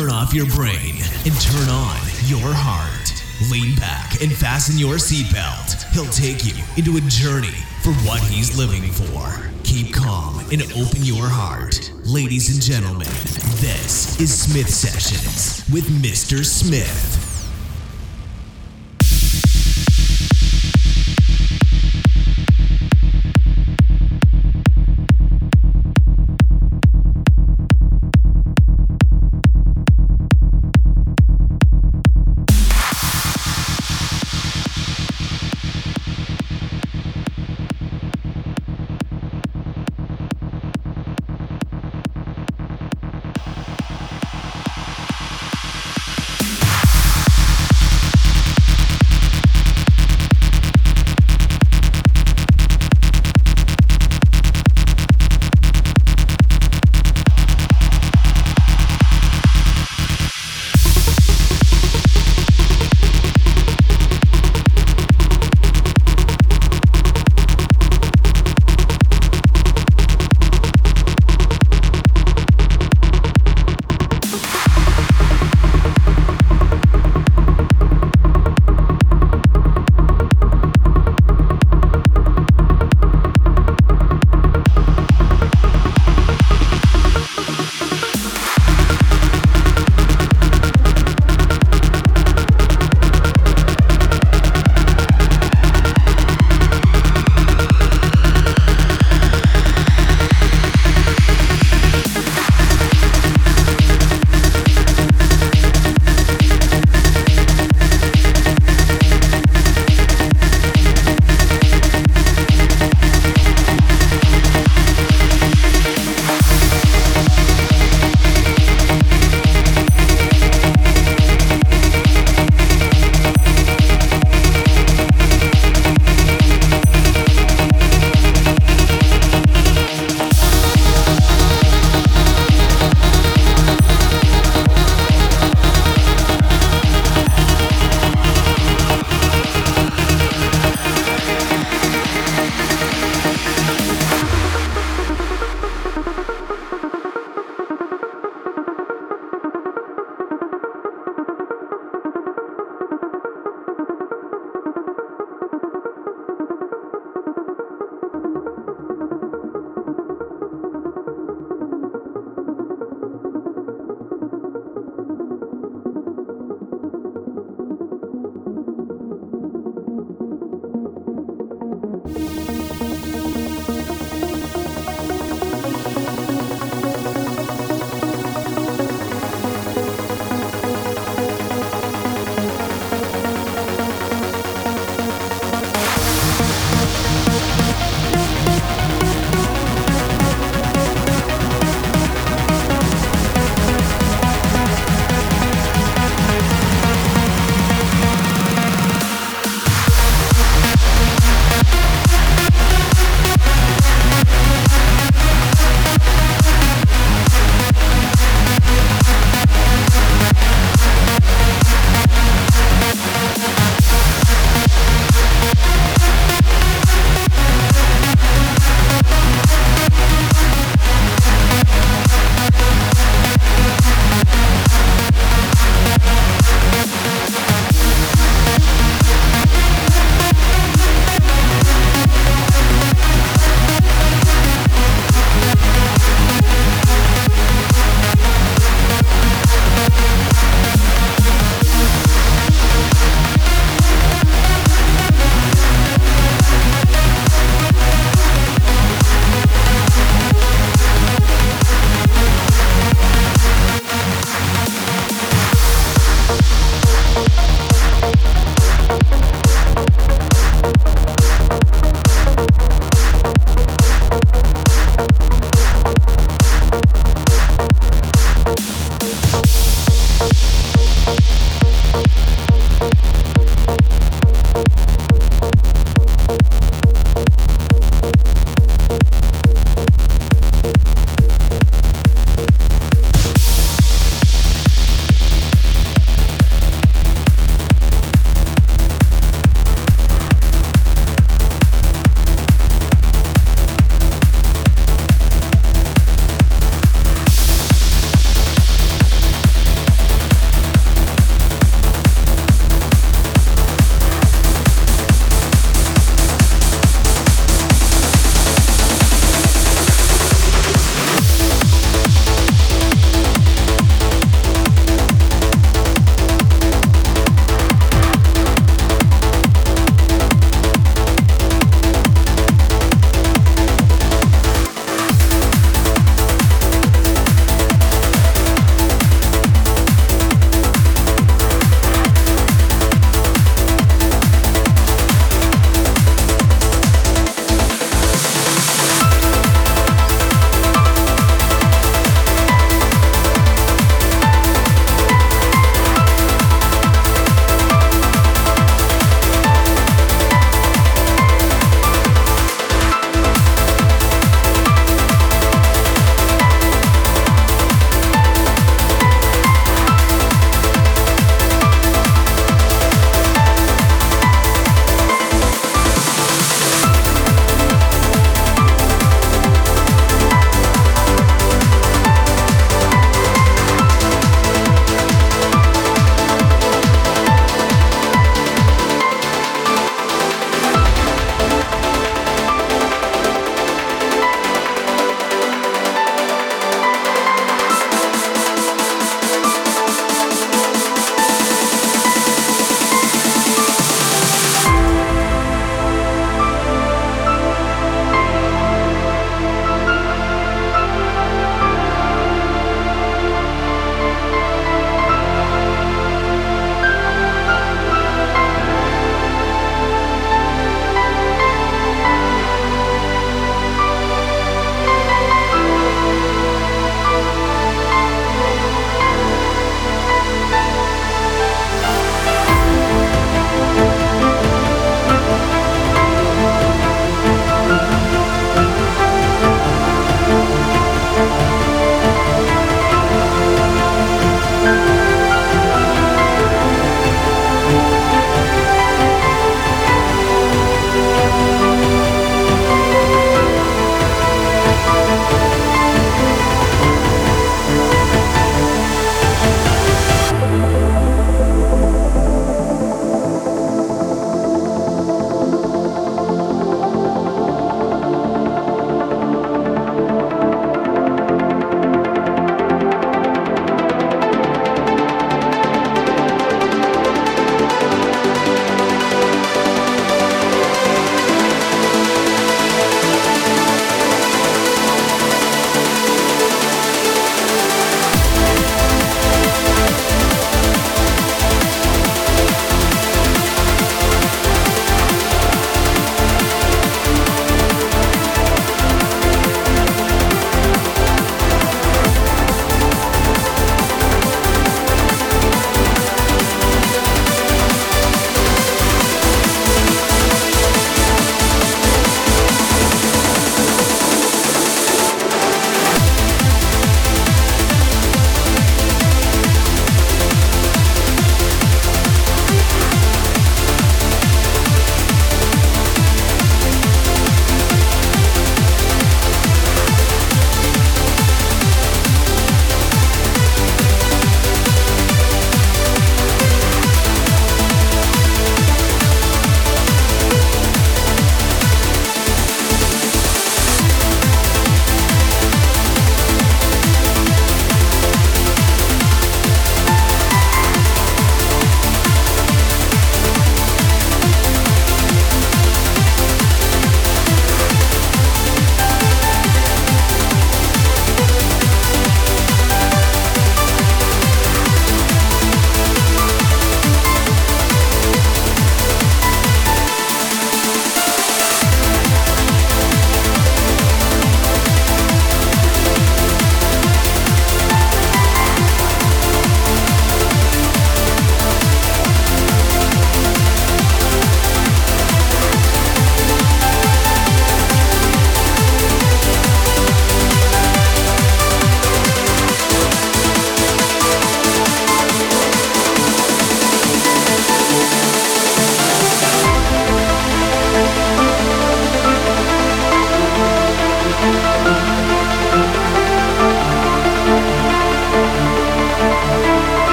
turn off your brain and turn on your heart. Lean back and fasten your seatbelt. He'll take you into a journey for what he's living for. Keep calm and open your heart. Ladies and gentlemen, this is Smith Sessions with Mr. Smith.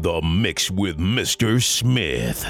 The mix with Mr. Smith.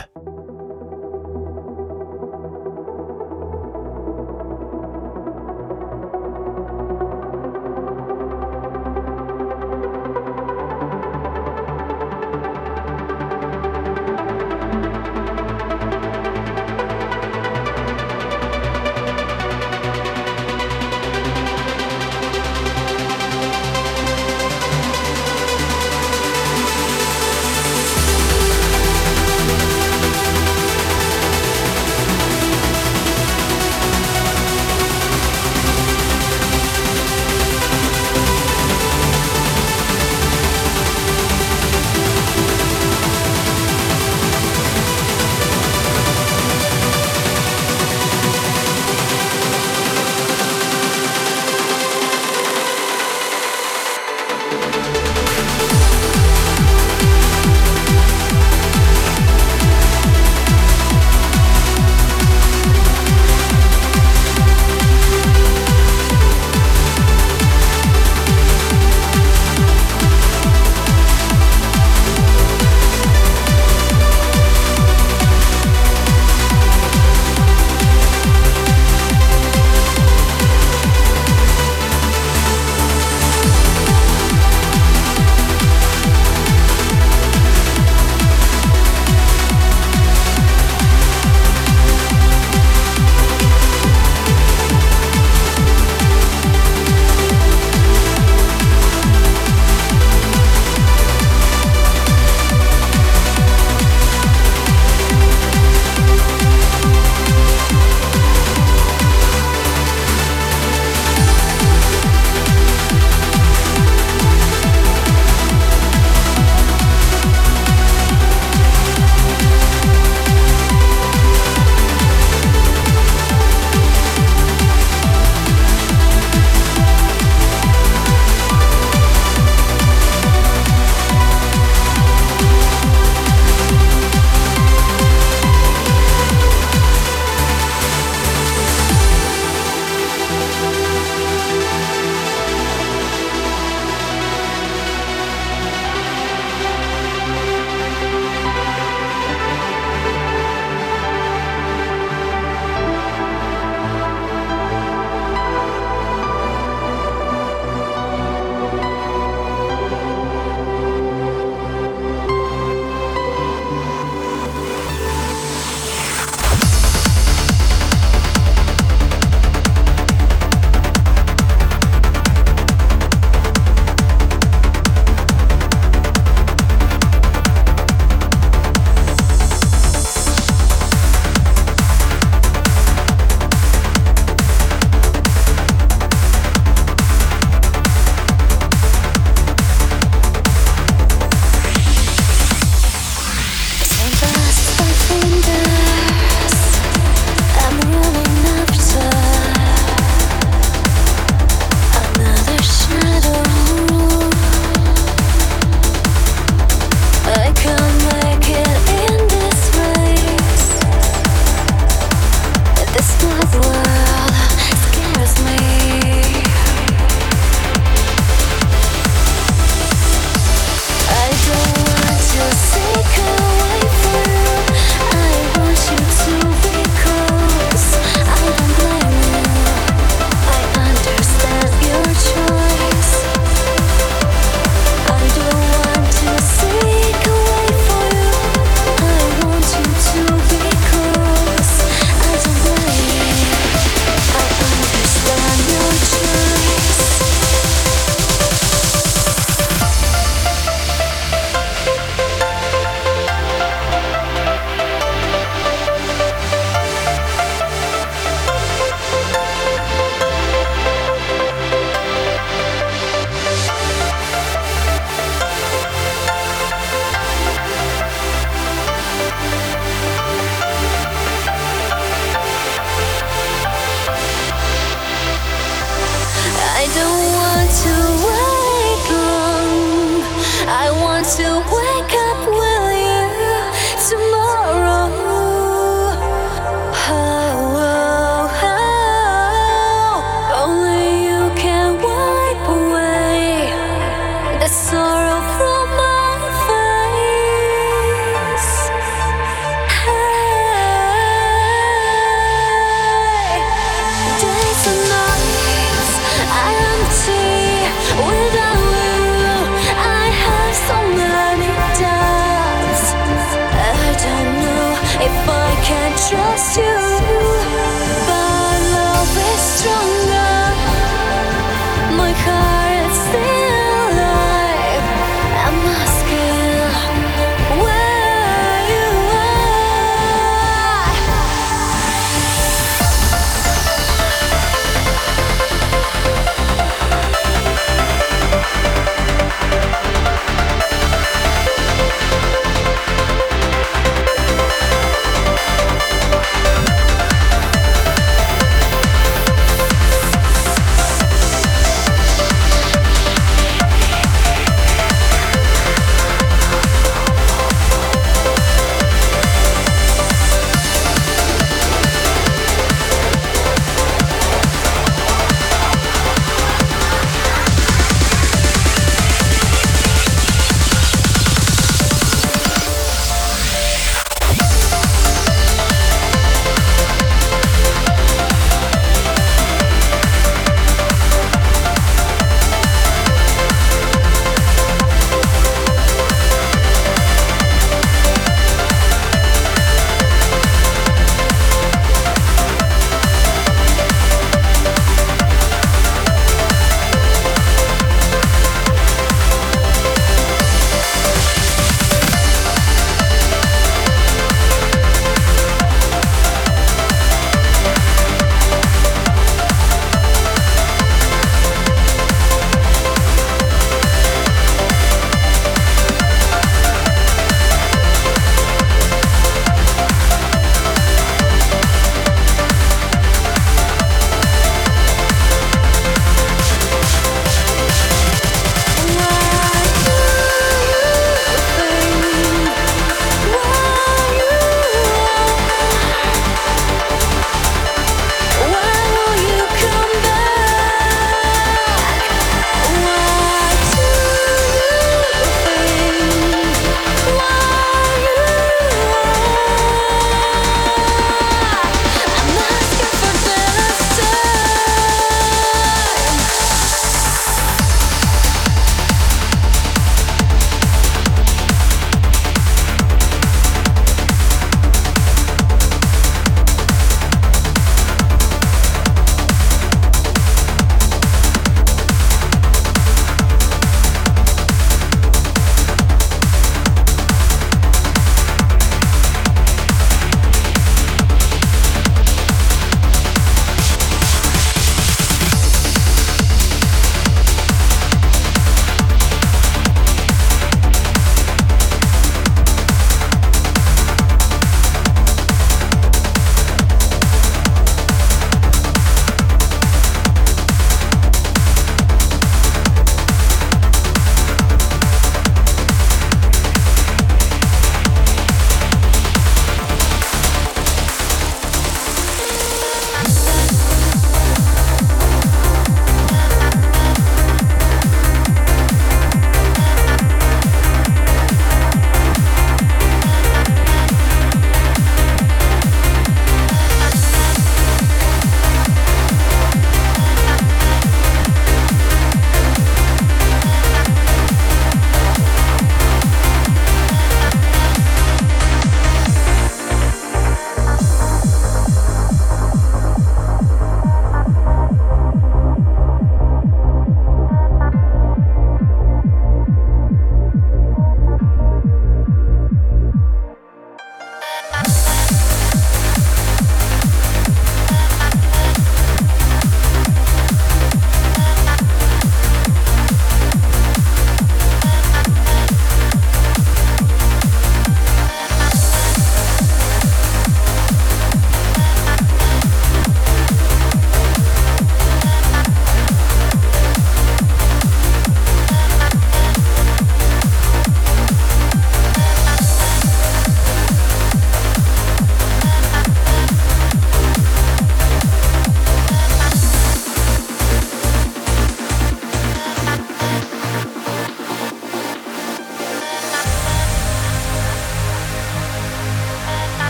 can't trust you.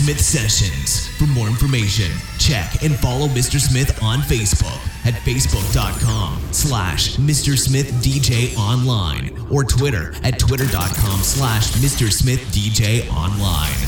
Smith Sessions. For more information, check and follow Mr. Smith on Facebook at facebook.com slash Mr. Smith DJ Online or Twitter at twitter.com slash Mr. Smith DJ Online.